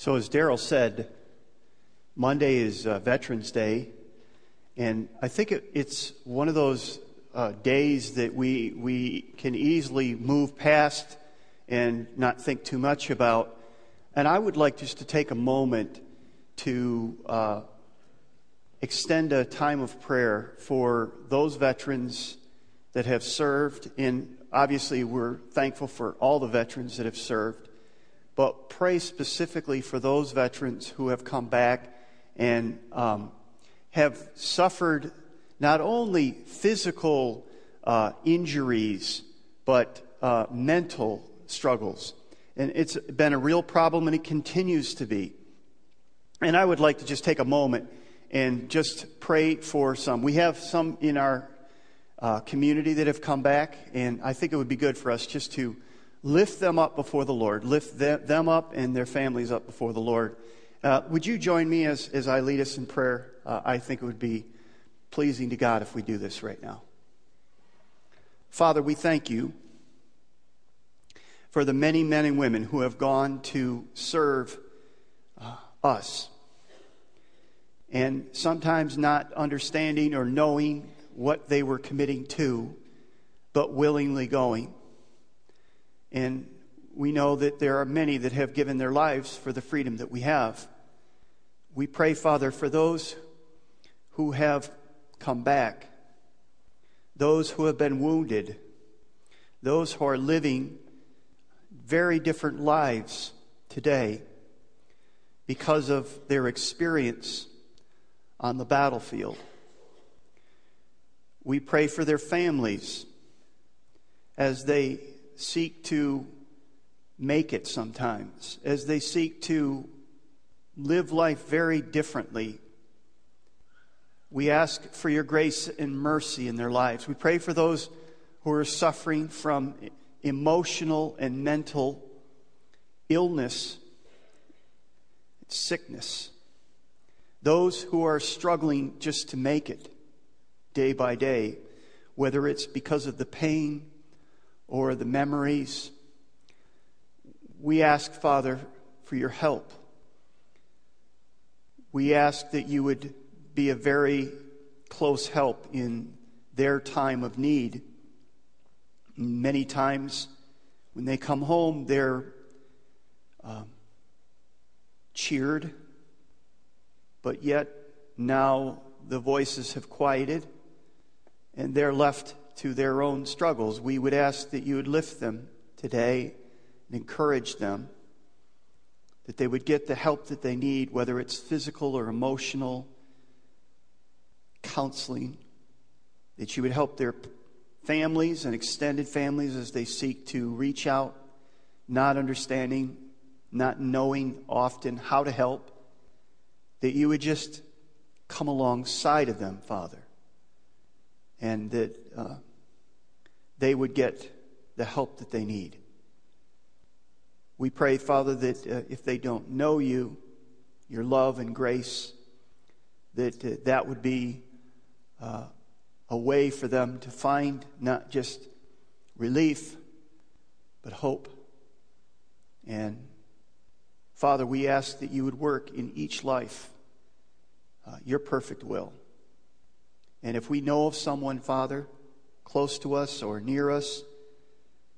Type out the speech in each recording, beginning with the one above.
So, as Daryl said, Monday is uh, Veterans Day, and I think it, it's one of those uh, days that we, we can easily move past and not think too much about. And I would like just to take a moment to uh, extend a time of prayer for those veterans that have served. And obviously, we're thankful for all the veterans that have served. But pray specifically for those veterans who have come back and um, have suffered not only physical uh, injuries, but uh, mental struggles. And it's been a real problem, and it continues to be. And I would like to just take a moment and just pray for some. We have some in our uh, community that have come back, and I think it would be good for us just to lift them up before the Lord, lift them up and their families up before the Lord. Uh, would you join me as, as I lead us in prayer? Uh, I think it would be pleasing to God if we do this right now. Father, we thank you for the many men and women who have gone to serve uh, us. And sometimes not understanding or knowing what they were committing to, but willingly going. And we know that there are many that have given their lives for the freedom that we have. We pray, Father, for those who have come back, those who have been wounded, those who are living very different lives today because of their experience on the battlefield. We pray for their families as they seek to make it sometimes, as they seek to live life very differently. We ask for your grace and mercy in their lives. We pray for those who are suffering from emotional and mental illness, sickness. Those who are struggling just to make it day by day, whether it's because of the pain or the memories. We ask, Father, for your help. We ask that you would be a very close help in their time of need. Many times when they come home, they're um, cheered, but yet now the voices have quieted and they're left to their own struggles. We would ask that you would lift them today and encourage them, that they would get the help that they need, whether it's physical or emotional counseling, that you would help their families and extended families as they seek to reach out, not understanding, not knowing often how to help, that you would just come alongside of them, Father, and that. Uh, they would get the help that they need. We pray, Father, that uh, if they don't know you, your love and grace, that uh, that would be uh, a way for them to find not just relief, but hope. And Father, we ask that you would work in each life uh, your perfect will. And if we know of someone, Father, close to us or near us.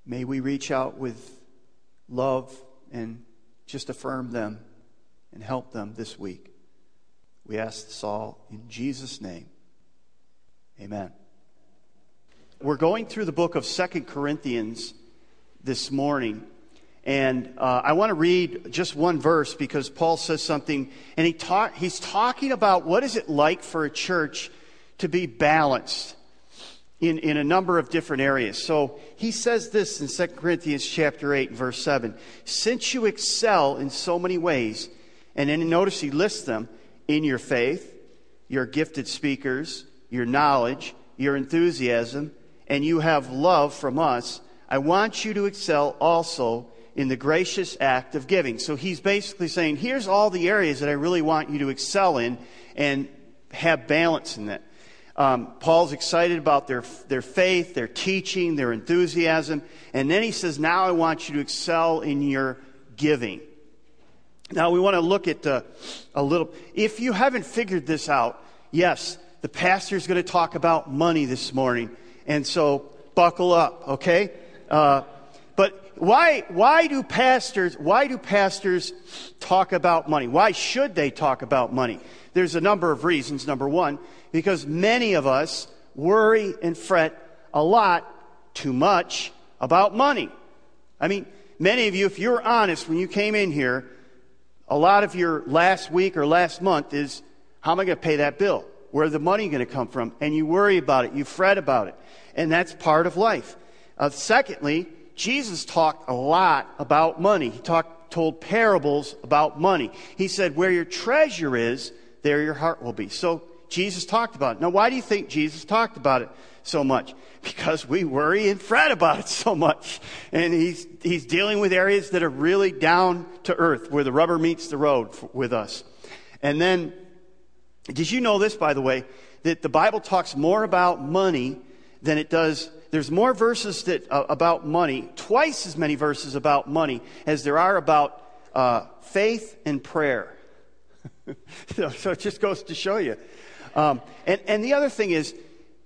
May we reach out with love and just affirm them and help them this week. We ask this all in Jesus' name. Amen. We're going through the book of Second Corinthians this morning. And uh, I want to read just one verse because Paul says something, and he talk, he's talking about what is it like for a church to be balanced in, in a number of different areas. So he says this in 2 Corinthians chapter 8 verse 7. Since you excel in so many ways, and then notice he lists them in your faith, your gifted speakers, your knowledge, your enthusiasm, and you have love from us, I want you to excel also in the gracious act of giving. So he's basically saying, here's all the areas that I really want you to excel in and have balance in that. Um, Paul's excited about their, their faith, their teaching, their enthusiasm. And then he says, Now I want you to excel in your giving. Now, we want to look at uh, a little. If you haven't figured this out, yes, the pastor's going to talk about money this morning. And so, buckle up, okay? Uh, but why, why do pastors, why do pastors talk about money? Why should they talk about money? There's a number of reasons. Number one, because many of us worry and fret a lot too much about money. I mean, many of you, if you're honest, when you came in here, a lot of your last week or last month is how am I going to pay that bill? Where the money going to come from? And you worry about it, you fret about it. And that's part of life. Uh, secondly, Jesus talked a lot about money. He talked, told parables about money. He said, Where your treasure is, there your heart will be. So Jesus talked about it. Now, why do you think Jesus talked about it so much? Because we worry and fret about it so much. And he's, he's dealing with areas that are really down to earth, where the rubber meets the road with us. And then, did you know this, by the way, that the Bible talks more about money than it does there's more verses that, uh, about money, twice as many verses about money as there are about uh, faith and prayer. so, so, it just goes to show you. Um, and, and the other thing is,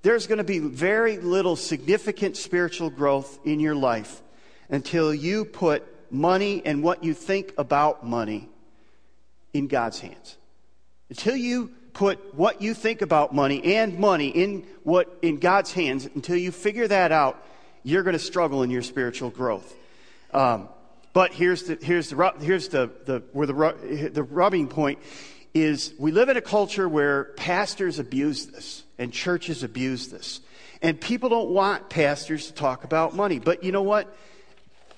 there's going to be very little significant spiritual growth in your life until you put money and what you think about money in God's hands. Until you put what you think about money and money in what in God's hands until you figure that out, you're going to struggle in your spiritual growth. Um, but here's the here's the here's the, the where the the rubbing point is we live in a culture where pastors abuse this and churches abuse this. And people don't want pastors to talk about money. But you know what?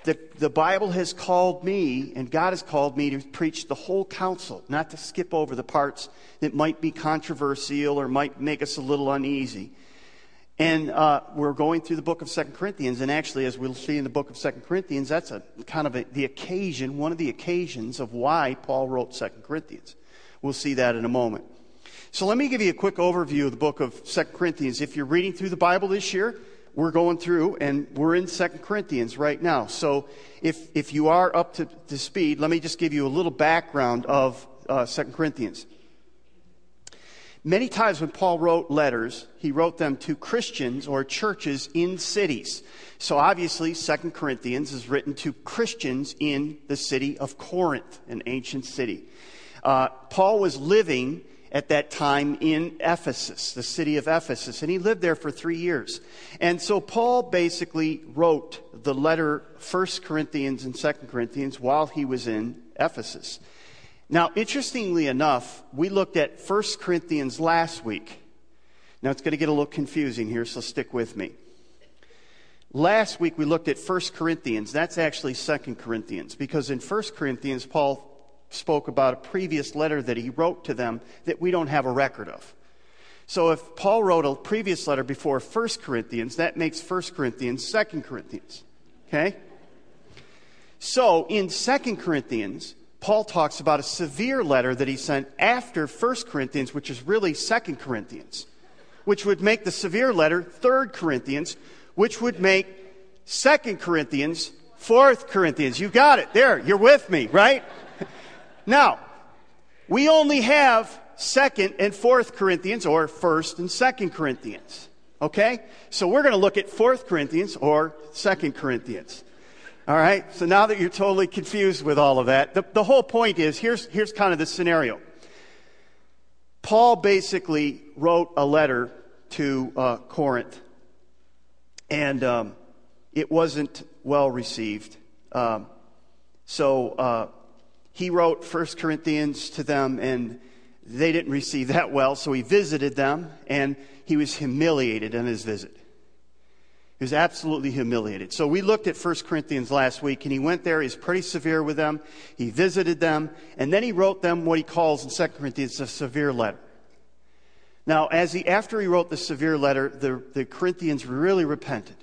the, the Bible has called me, and God has called me to preach the whole counsel, not to skip over the parts that might be controversial or might make us a little uneasy. And uh, we're going through the book of Second Corinthians, and actually, as we'll see in the book of Second Corinthians, that's a kind of a, the occasion, one of the occasions of why Paul wrote Second Corinthians. We'll see that in a moment. So let me give you a quick overview of the book of Second Corinthians. If you're reading through the Bible this year, we're going through and we're in Second Corinthians right now. So if, if you are up to, to speed, let me just give you a little background of uh, Corinthians. Many times when Paul wrote letters, he wrote them to Christians or churches in cities. So obviously, Second Corinthians is written to Christians in the city of Corinth, an ancient city. Uh, Paul was living at that time in Ephesus, the city of Ephesus, and he lived there for three years. And so Paul basically wrote the letter 1 Corinthians and 2 Corinthians while he was in Ephesus. Now, interestingly enough, we looked at 1 Corinthians last week. Now, it's going to get a little confusing here, so stick with me. Last week we looked at 1 Corinthians. That's actually 2 Corinthians, because in 1 Corinthians, Paul spoke about a previous letter that he wrote to them that we don't have a record of. So if Paul wrote a previous letter before 1 Corinthians, that makes 1 Corinthians 2 Corinthians. Okay? So in 2 Corinthians, Paul talks about a severe letter that he sent after 1 Corinthians, which is really 2 Corinthians, which would make the severe letter 3 Corinthians, which would make 2 Corinthians 4 Corinthians. You got it. There, you're with me, right? Now, we only have 2nd and 4th Corinthians or 1st and 2nd Corinthians. Okay? So we're going to look at 4th Corinthians or 2nd Corinthians. All right? So now that you're totally confused with all of that, the, the whole point is here's, here's kind of the scenario. Paul basically wrote a letter to uh, Corinth, and um, it wasn't well received. Um, so uh, he wrote 1 Corinthians to them, and they didn't receive that well, so he visited them, and he was humiliated in his visit. He was absolutely humiliated. So we looked at 1 Corinthians last week, and he went there. He's pretty severe with them. He visited them, and then he wrote them what he calls in 2 Corinthians a severe letter. Now, as he, after he wrote the severe letter, the, the Corinthians really repented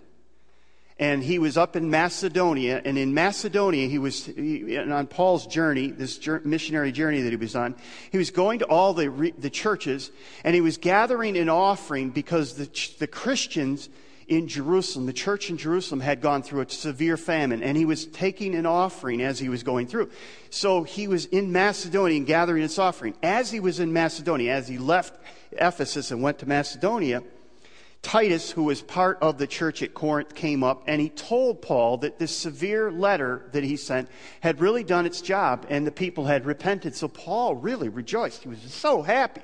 and he was up in Macedonia. And in Macedonia, he was he, on Paul's journey, this missionary journey that he was on. He was going to all the, the churches, and he was gathering an offering because the, the Christians in Jerusalem. The church in Jerusalem had gone through a severe famine, and he was taking an offering as he was going through. So he was in Macedonia and gathering his offering. As he was in Macedonia, as he left Ephesus and went to Macedonia, Titus, who was part of the church at Corinth, came up and he told Paul that this severe letter that he sent had really done its job and the people had repented. So Paul really rejoiced. He was so happy.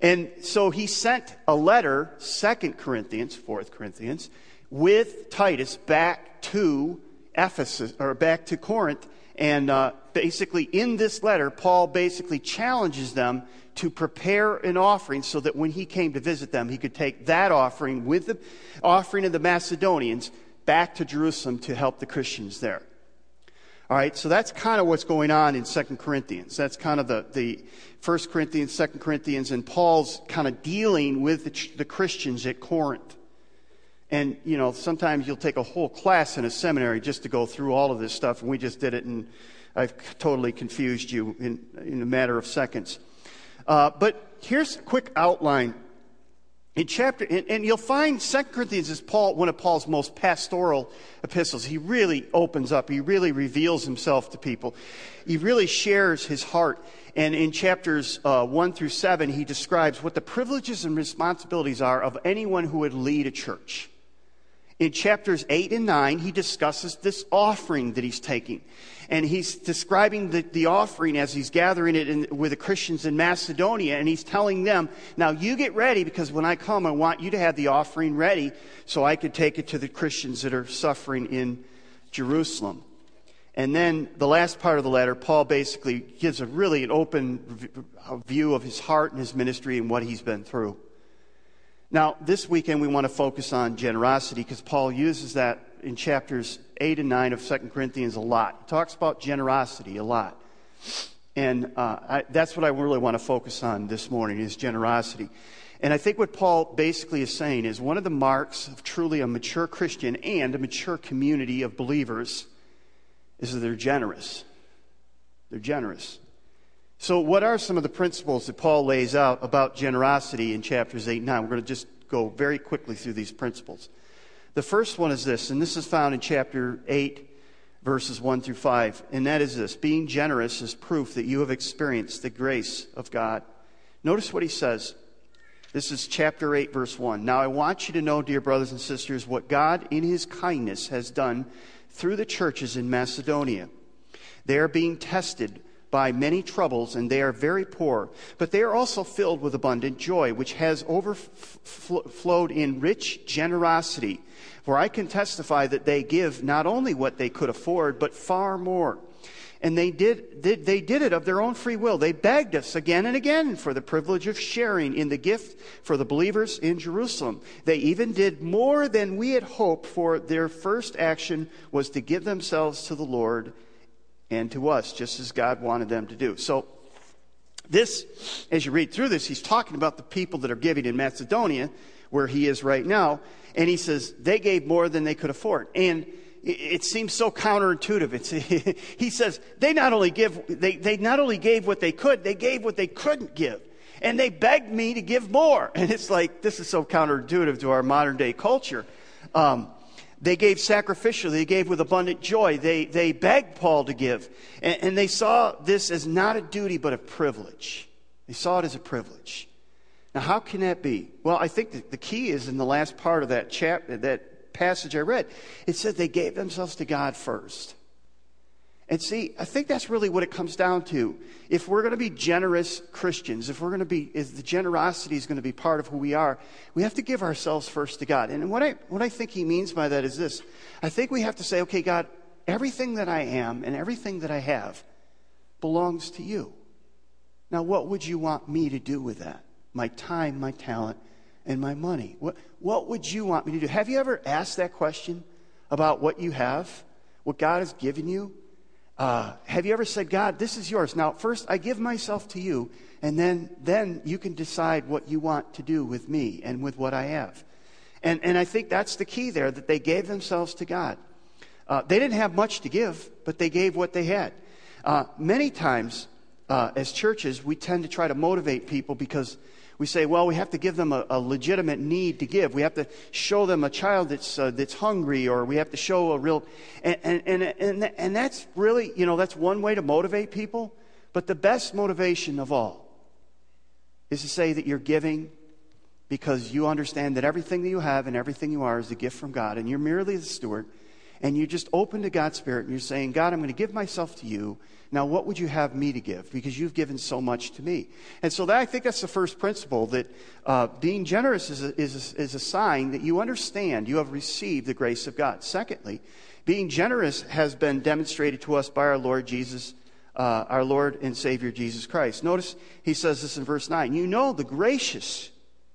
And so he sent a letter, Second Corinthians, Fourth Corinthians, with Titus back to Ephesus or back to Corinth. And uh, basically, in this letter, Paul basically challenges them to prepare an offering so that when he came to visit them, he could take that offering with the offering of the Macedonians back to Jerusalem to help the Christians there. All right, so that's kind of what's going on in Second Corinthians. That's kind of the, the 1 Corinthians, Second Corinthians, and Paul's kind of dealing with the, the Christians at Corinth. And, you know, sometimes you'll take a whole class in a seminary just to go through all of this stuff, and we just did it, and I've totally confused you in, in a matter of seconds. Uh, but here's a quick outline. In chapter, and, and you'll find Second Corinthians is Paul, one of Paul's most pastoral epistles. He really opens up. He really reveals himself to people. He really shares his heart. And in chapters uh, 1 through 7, he describes what the privileges and responsibilities are of anyone who would lead a church. In chapters 8 and 9, he discusses this offering that he's taking. And he's describing the, the offering as he's gathering it in, with the Christians in Macedonia. And he's telling them, now you get ready because when I come, I want you to have the offering ready so I could take it to the Christians that are suffering in Jerusalem. And then the last part of the letter, Paul basically gives a really an open view of his heart and his ministry and what he's been through. Now, this weekend we want to focus on generosity because Paul uses that in chapters 8 and 9 of 2 Corinthians a lot. He talks about generosity a lot. And uh, I, that's what I really want to focus on this morning is generosity. And I think what Paul basically is saying is one of the marks of truly a mature Christian and a mature community of believers is that they're generous. They're generous. So, what are some of the principles that Paul lays out about generosity in chapters 8 and 9? We're going to just go very quickly through these principles. The first one is this, and this is found in chapter 8, verses 1 through 5, and that is this being generous is proof that you have experienced the grace of God. Notice what he says. This is chapter 8, verse 1. Now I want you to know, dear brothers and sisters, what God in his kindness has done through the churches in Macedonia. They are being tested by many troubles, and they are very poor. But they are also filled with abundant joy, which has overflowed in rich generosity. For I can testify that they give not only what they could afford, but far more. And they did, did, they did it of their own free will. They begged us again and again for the privilege of sharing in the gift for the believers in Jerusalem. They even did more than we had hoped, for their first action was to give themselves to the Lord and to us, just as God wanted them to do. So, this, as you read through this, he's talking about the people that are giving in Macedonia, where he is right now, and he says they gave more than they could afford. And it seems so counterintuitive. It's, he says they not only give, they, they not only gave what they could, they gave what they couldn't give. And they begged me to give more. And it's like, this is so counterintuitive to our modern day culture. Um, they gave sacrificially, they gave with abundant joy. They, they begged Paul to give. And, and they saw this as not a duty, but a privilege. They saw it as a privilege. Now, how can that be? Well, I think the, key is in the last part of that chapter, that passage I read. It said they gave themselves to God first. And see, I think that's really what it comes down to. If we're going to be generous Christians, if we're going to be, if the generosity is going to be part of who we are, we have to give ourselves first to God. And what I, what I think he means by that is this. I think we have to say, okay, God, everything that I am and everything that I have belongs to you. Now, what would you want me to do with that? My time, my talent, and my money. What, what would you want me to do? Have you ever asked that question about what you have, what God has given you? Uh, have you ever said, God, this is yours? Now, first, I give myself to you, and then, then you can decide what you want to do with me and with what I have. And, and I think that's the key there, that they gave themselves to God. Uh, they didn't have much to give, but they gave what they had. Uh, many times, uh, as churches, we tend to try to motivate people because we say, well, we have to give them a, a legitimate need to give. We have to show them a child that's, uh, that's hungry, or we have to show a real. And, and, and, and, and that's really, you know, that's one way to motivate people. But the best motivation of all is to say that you're giving because you understand that everything that you have and everything you are is a gift from God, and you're merely the steward, and you're just open to God's Spirit, and you're saying, God, I'm going to give myself to you. Now, what would you have me to give? Because you've given so much to me. And so that, I think that's the first principle that uh, being generous is a, is, a, is a sign that you understand you have received the grace of God. Secondly, being generous has been demonstrated to us by our Lord Jesus. Uh, our Lord and Savior Jesus Christ. Notice he says this in verse 9. You know the gracious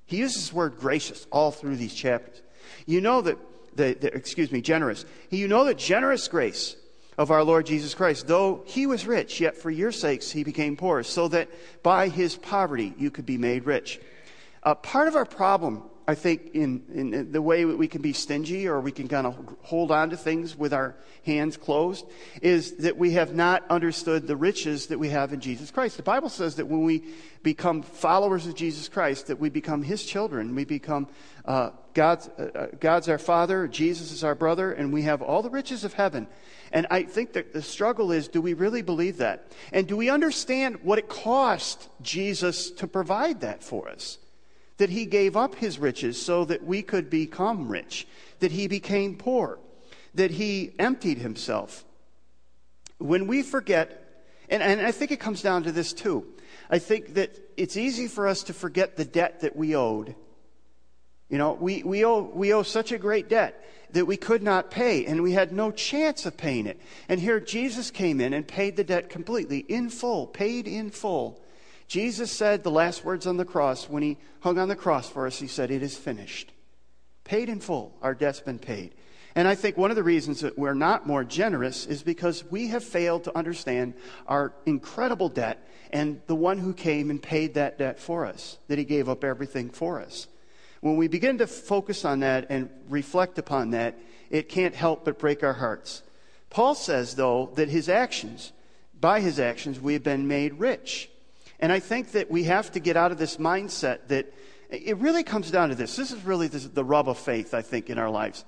he uses the word gracious all through these chapters. You know that, the, the, excuse me, generous. You know the generous grace of our Lord Jesus Christ. Though he was rich, yet for your sakes he became poor, so that by his poverty you could be made rich. Uh, part of our problem I think in, in the way we can be stingy or we can kind of hold on to things with our hands closed is that we have not understood the riches that we have in Jesus Christ. The Bible says that when we become followers of Jesus Christ, that we become His children. We become uh, God's, uh, uh, God's our Father, Jesus is our brother, and we have all the riches of heaven. And I think that the struggle is do we really believe that? And do we understand what it cost Jesus to provide that for us? That he gave up his riches so that we could become rich, that he became poor, that he emptied himself. When we forget, and, and I think it comes down to this too, I think that it's easy for us to forget the debt that we owed. You know, we, we, owe, we owe such a great debt that we could not pay, and we had no chance of paying it. And here Jesus came in and paid the debt completely, in full, paid in full. Jesus said the last words on the cross when he hung on the cross for us, he said, It is finished. Paid in full. Our debt's been paid. And I think one of the reasons that we're not more generous is because we have failed to understand our incredible debt and the one who came and paid that debt for us, that he gave up everything for us. When we begin to focus on that and reflect upon that, it can't help but break our hearts. Paul says, though, that his actions, by his actions, we have been made rich. And I think that we have to get out of this mindset that it really comes down to this. This is really the rub of faith, I think, in our lives.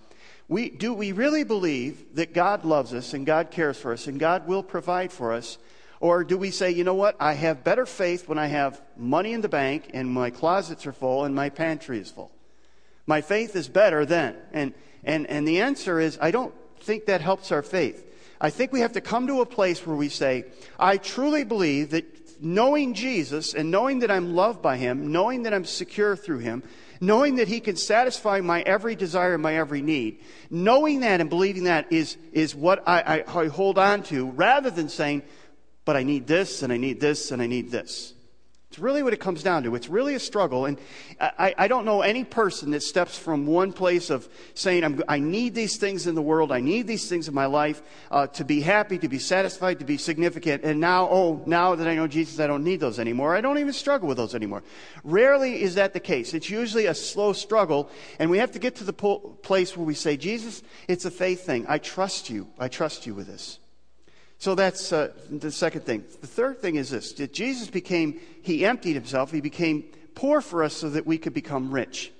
We, do we really believe that God loves us and God cares for us and God will provide for us? Or do we say, you know what, I have better faith when I have money in the bank and my closets are full and my pantry is full? My faith is better then. And, and, and the answer is, I don't think that helps our faith. I think we have to come to a place where we say, I truly believe that knowing Jesus and knowing that I'm loved by Him, knowing that I'm secure through Him, knowing that He can satisfy my every desire and my every need, knowing that and believing that is, is what I, I, I hold on to rather than saying, but I need this and I need this and I need this. It's really what it comes down to. It's really a struggle. And I, I don't know any person that steps from one place of saying, i need these things in the world, I need these things in my life uh, to be happy, to be satisfied, to be significant. And now, oh, now that I know Jesus, I don't need those anymore. I don't even struggle with those anymore. Rarely is that the case. It's usually a slow struggle. And we have to get to the po- place where we say, Jesus, it's a faith thing. I trust you. I trust you with this. So that's uh, the second thing. The third thing is this that Jesus became, he emptied himself, he became poor for us so that we could become rich.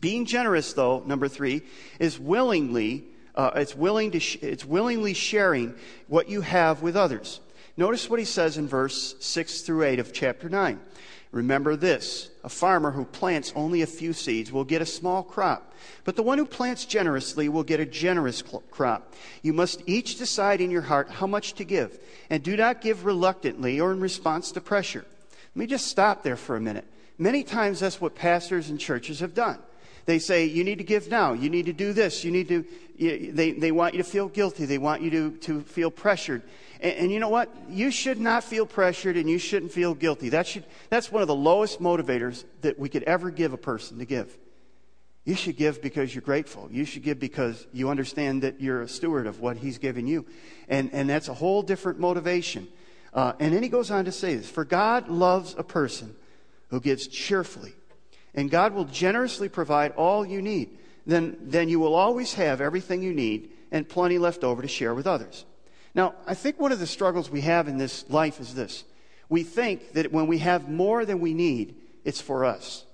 Being generous, though, number three, is willingly, uh, it's, willing to sh- it's willingly sharing what you have with others. Notice what he says in verse 6 through 8 of chapter 9. Remember this a farmer who plants only a few seeds will get a small crop, but the one who plants generously will get a generous crop. You must each decide in your heart how much to give, and do not give reluctantly or in response to pressure. Let me just stop there for a minute. Many times that's what pastors and churches have done. They say, you need to give now. You need to do this. You need to, you, they, they want you to feel guilty. They want you to, to feel pressured. And, and, you know what? You should not feel pressured and you shouldn't feel guilty. That should, that's one of the lowest motivators that we could ever give a person to give. You should give because you're grateful. You should give because you understand that you're a steward of what He's given you. And, and that's a whole different motivation. Uh, and then he goes on to say this For God loves a person who gives cheerfully and God will generously provide all you need, then, then you will always have everything you need and plenty left over to share with others. Now, I think one of the struggles we have in this life is this we think that when we have more than we need, it's for us.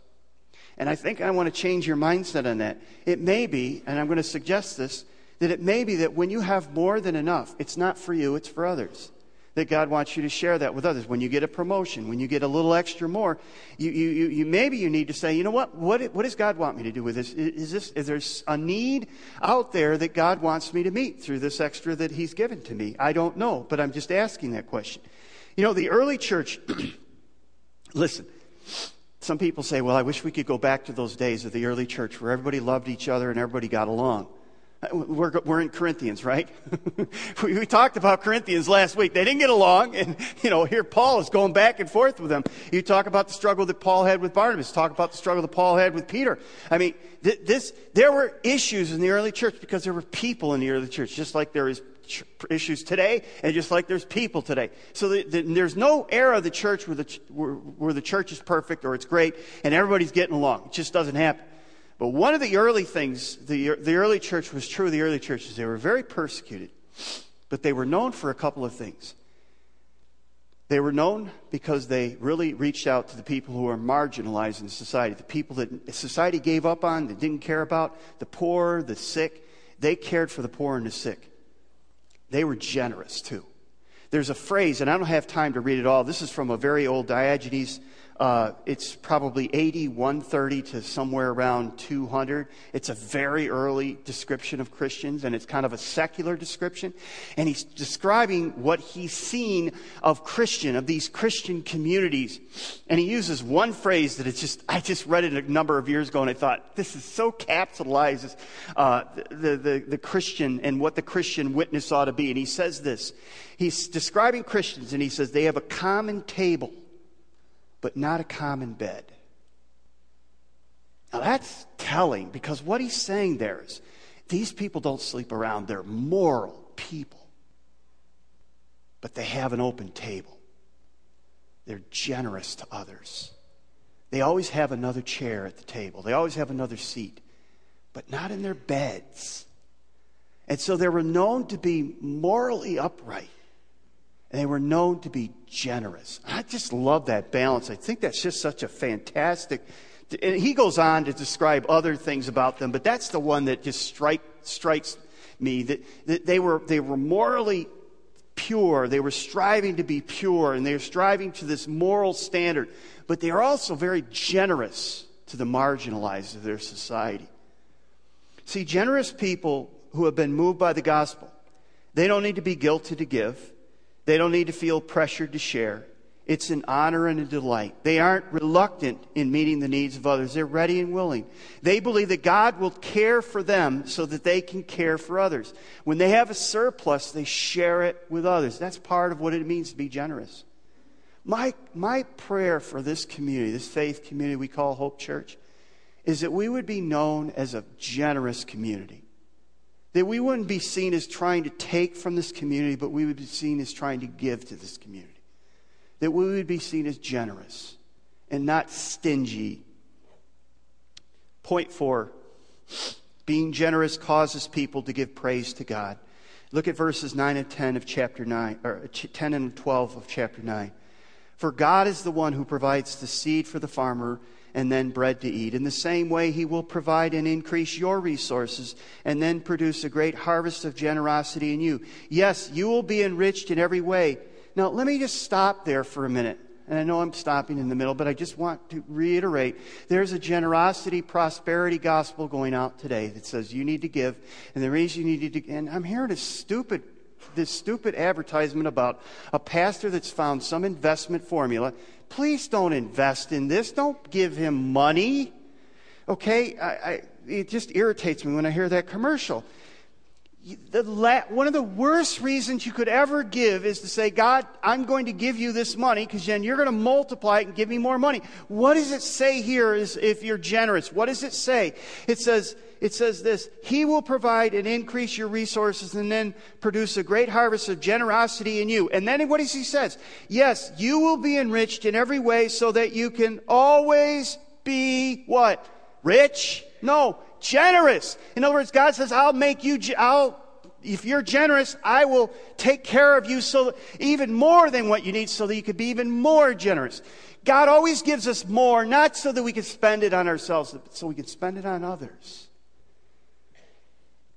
And I think I want to change your mindset on that. It may be, and I'm going to suggest this, that it may be that when you have more than enough, it's not for you, it's for others. That God wants you to share that with others. When you get a promotion, when you get a little extra more, you, you, you, you maybe you need to say, you know what? what? What does God want me to do with this? Is, this? is there a need out there that God wants me to meet through this extra that He's given to me? I don't know, but I'm just asking that question. You know, the early church, listen, some people say, well, I wish we could go back to those days of the early church where everybody loved each other and everybody got along. We're, we're in Corinthians, right? we, we, talked about Corinthians last week. They didn't get along, and you know, here Paul is going back and forth with them. You talk about the struggle that Paul had with Barnabas. Talk about the struggle that Paul had with Peter. I mean, th- this there were issues in the early church because there were people in the early church, just like there is ch- issues today, and just like there's people today. So the, the, there's no era of the church where the ch- where, where the church is perfect or it's great and everybody's getting along. It just doesn't happen. But one of the early things the, the early church was true of the early churches. They were very persecuted, but they were known for a couple of things. They were known because they really reached out to the people who were marginalized in society, the people that society gave up on, that didn't care about, the poor, the sick. They cared for the poor and the sick. They were generous too. There's a phrase, and I don't have time to read it all. This is from a very old Diogenes it's probably 80, 130 to somewhere around 200. It's a very early description of Christians, and it's kind of a secular description. And he's describing what he's seen of Christian, of these Christian communities. And he uses one phrase that it's just, I just read it a number of years ago, and I thought, this is so capitalizes uh, the, the, the Christian and what the Christian witness ought to be. And he says this. He's describing Christians, and he says they have a common table but not a common bed. Now that's telling because what he's saying there is these people don't sleep around, they're moral people. But they have an open table. They're generous to others. They always have another chair at the table, they always have another seat, but not in their beds. And so they were known to be morally upright. And they were known to be generous. I just love that balance. I think that's just such a fantastic. And he goes on to describe other things about them, but that's the one that just strike, strikes me that, that they, were, they were morally pure. They were striving to be pure, and they were striving to this moral standard. But they are also very generous to the marginalized of their society. See, generous people who have been moved by the gospel, they don't need to be guilty to give. They don't need to feel pressured to share. It's an honor and a delight. They aren't reluctant in meeting the needs of others. They're ready and willing. They believe that God will care for them so that they can care for others. When they have a surplus, they share it with others. That's part of what it means to be generous. My, my prayer for this community, this faith community we call Hope Church, is that we would be known as a generous community. That we wouldn't be seen as trying to take from this community, but we would be seen as trying to give to this community. That we would be seen as generous and not stingy. Point four being generous causes people to give praise to God. Look at verses 9 and 10 of chapter 9, or 10 and 12 of chapter 9. For God is the one who provides the seed for the farmer and then bread to eat. In the same way, He will provide and increase your resources and then produce a great harvest of generosity in you. Yes, you will be enriched in every way. Now, let me just stop there for a minute. And I know I'm stopping in the middle, but I just want to reiterate there's a generosity, prosperity gospel going out today that says you need to give. And the reason you need to, and I'm hearing a stupid this stupid advertisement about a pastor that's found some investment formula please don't invest in this. Don't give him money. Okay? I, I, it just irritates me when I hear that commercial. La- one of the worst reasons you could ever give is to say, God, I'm going to give you this money because then you're going to multiply it and give me more money. What does it say here is if you're generous? What does it say? It says, it says this He will provide and increase your resources and then produce a great harvest of generosity in you. And then what does he says? Yes, you will be enriched in every way so that you can always be what? Rich? No, generous. In other words, God says, I'll make you, I'll if you're generous, I will take care of you so even more than what you need so that you could be even more generous. God always gives us more, not so that we can spend it on ourselves, but so we can spend it on others.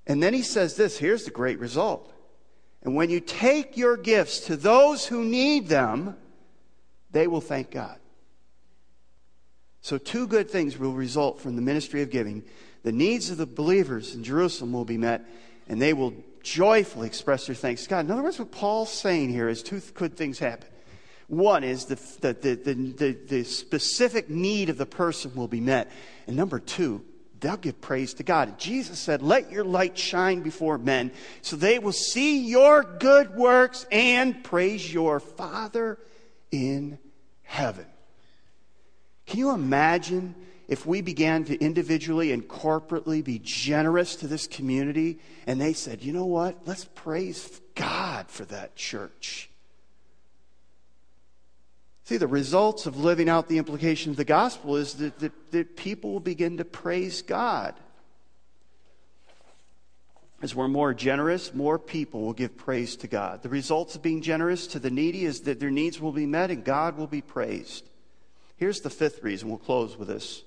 And then he says this here's the great result. And when you take your gifts to those who need them, they will thank God. So, two good things will result from the ministry of giving. The needs of the believers in Jerusalem will be met, and they will joyfully express their thanks to God. In other words, what Paul's saying here is two good things happen. One is the, the, the, the, the specific need of the person will be met. And number two, they'll give praise to God. Jesus said, Let your light shine before men so they will see your good works and praise your Father in heaven. Can you imagine if we began to individually and corporately be generous to this community and they said, you know what? Let's praise God for that church. See, the results of living out the implications of the gospel is that, that, that people will begin to praise God. As we're more generous, more people will give praise to God. The results of being generous to the needy is that their needs will be met and God will be praised. Here's the fifth reason. We'll close with this.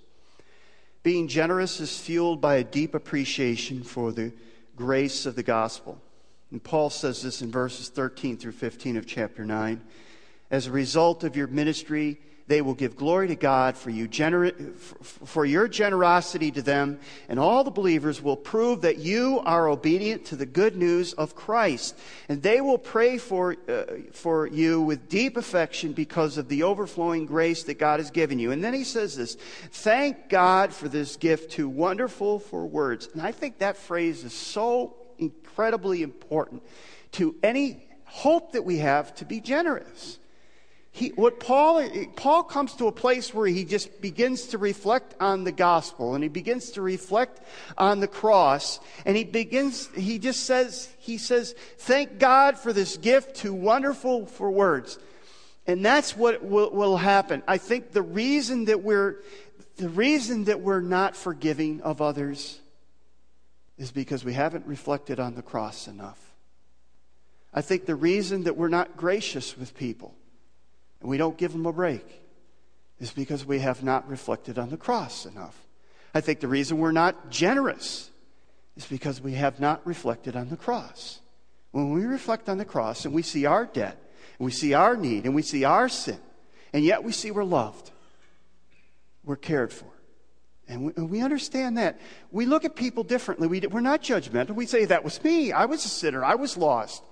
Being generous is fueled by a deep appreciation for the grace of the gospel. And Paul says this in verses 13 through 15 of chapter 9. As a result of your ministry, they will give glory to God for, you gener- for your generosity to them, and all the believers will prove that you are obedient to the good news of Christ. And they will pray for, uh, for you with deep affection because of the overflowing grace that God has given you. And then he says this Thank God for this gift, too wonderful for words. And I think that phrase is so incredibly important to any hope that we have to be generous he, what Paul, Paul comes to a place where he just begins to reflect on the gospel and he begins to reflect on the cross and he begins, he just says, he says, thank God for this gift too wonderful for words. And that's what will, will happen. I think the reason that we're, the reason that we're not forgiving of others is because we haven't reflected on the cross enough. I think the reason that we're not gracious with people and we don't give them a break is because we have not reflected on the cross enough. I think the reason we're not generous is because we have not reflected on the cross. When we reflect on the cross and we see our debt, and we see our need, and we see our sin, and yet we see we're loved, we're cared for. And we, and we understand that. We look at people differently. We, we're not judgmental. We say, That was me. I was a sinner. I was lost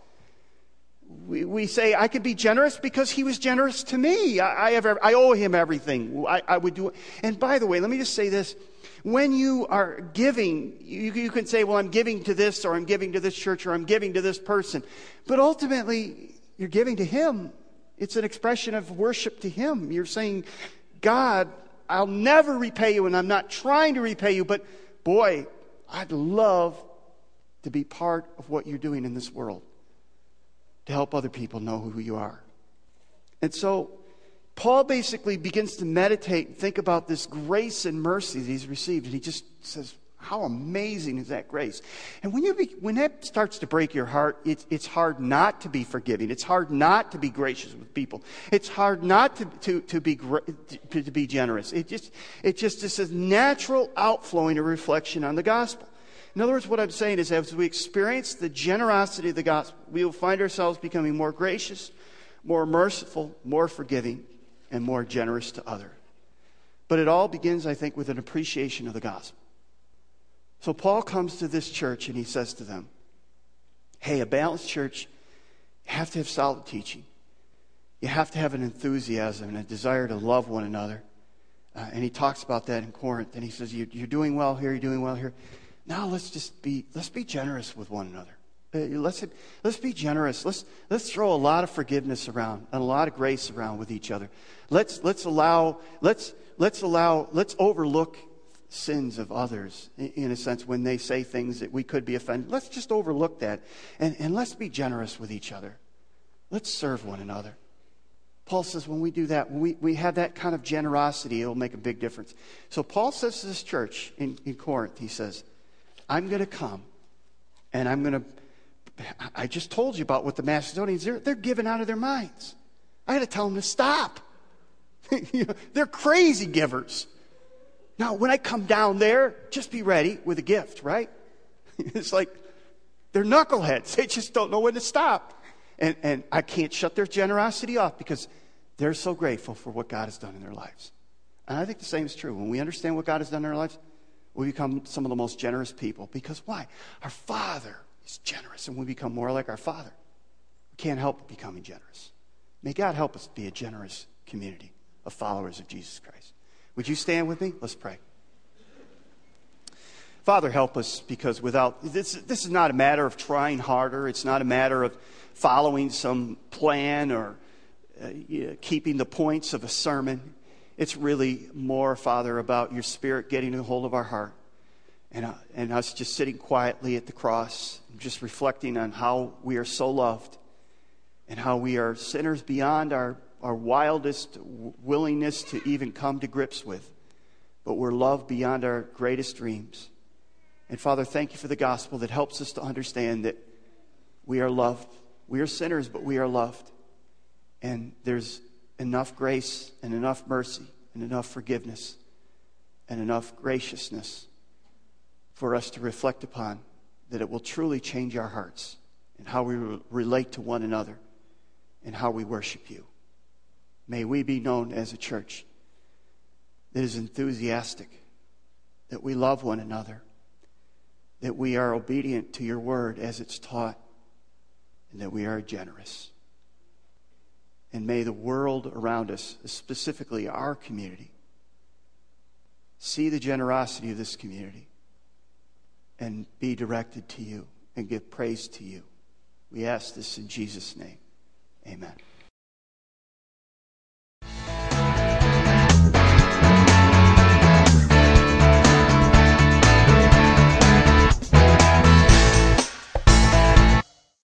we, we say, I could be generous because he was generous to me. I, I, have, I owe him everything. I, I would do it. And by the way, let me just say this. When you are giving, you, you can say, well, I'm giving to this, or I'm giving to this church, or I'm giving to this person. But ultimately, you're giving to him. It's an expression of worship to him. You're saying, God, I'll never repay you, and I'm not trying to repay you, but boy, I'd love to be part of what you're doing in this world to help other people know who you are. And so, Paul basically begins to meditate and think about this grace and mercy that he's received. And he just says, How amazing is that grace? And when, you be, when that starts to break your heart, it's, it's hard not to be forgiving. It's hard not to be gracious with people. It's hard not to, to, to, be, to, to be generous. It just, it just is a natural outflowing of reflection on the gospel. In other words, what I'm saying is as we experience the generosity of the gospel, we will find ourselves becoming more gracious, more merciful, more forgiving, and more generous to others. But it all begins, I think, with an appreciation of the gospel. So Paul comes to this church and he says to them, Hey, a balanced church, you have to have solid teaching. You have to have an enthusiasm and a desire to love one another. Uh, and he talks about that in Corinth. And he says, you're, you're doing well here, you're doing well here. Now let's just be let's be generous with one another. Uh, let's, let's be generous. Let's, let's throw a lot of forgiveness around and a lot of grace around with each other. Let's, let's allow, let's, let's allow, let's overlook sins of others in a sense when they say things that we could be offended. Let's just overlook that and, and let's be generous with each other. Let's serve one another. Paul says when we do that, when we, we have that kind of generosity, it'll make a big difference. So Paul says to this church in, in Corinth, he says, I'm going to come and I'm going to I just told you about what the Macedonians, they're, they're giving out of their minds. I had to tell them to stop. they're crazy givers. Now, when I come down there, just be ready with a gift, right? it's like they're knuckleheads. They just don't know when to stop. And, and I can't shut their generosity off because they're so grateful for what God has done in their lives. And I think the same is true. When we understand what God has done in our lives, we become some of the most generous people. Because why? Our Father is generous, and we become more like our Father. We can't help becoming generous. May God help us be a generous community of followers of Jesus Christ. Would you stand with me? Let's pray. Father, help us because without this, this is not a matter of trying harder. It's not a matter of following some plan or uh, keeping the points of a sermon. It's really more, Father, about your Spirit getting a hold of our heart and, uh, and us just sitting quietly at the cross, just reflecting on how we are so loved and how we are sinners beyond our, our wildest willingness to even come to grips with. But we're loved beyond our greatest dreams. And Father, thank you for the gospel that helps us to understand that we are loved. We are sinners, but we are loved. And there's enough grace and enough mercy and enough forgiveness and enough graciousness for us to reflect upon that it will truly change our hearts and how we relate to one another and how we worship you. May we be known as a church that is enthusiastic, that we love one another, that we are obedient to your word as it's taught, and that we are generous. And may the world around us, specifically our community, see the generosity of this community and be directed to you and give praise to you. We ask this in Jesus' name. Amen.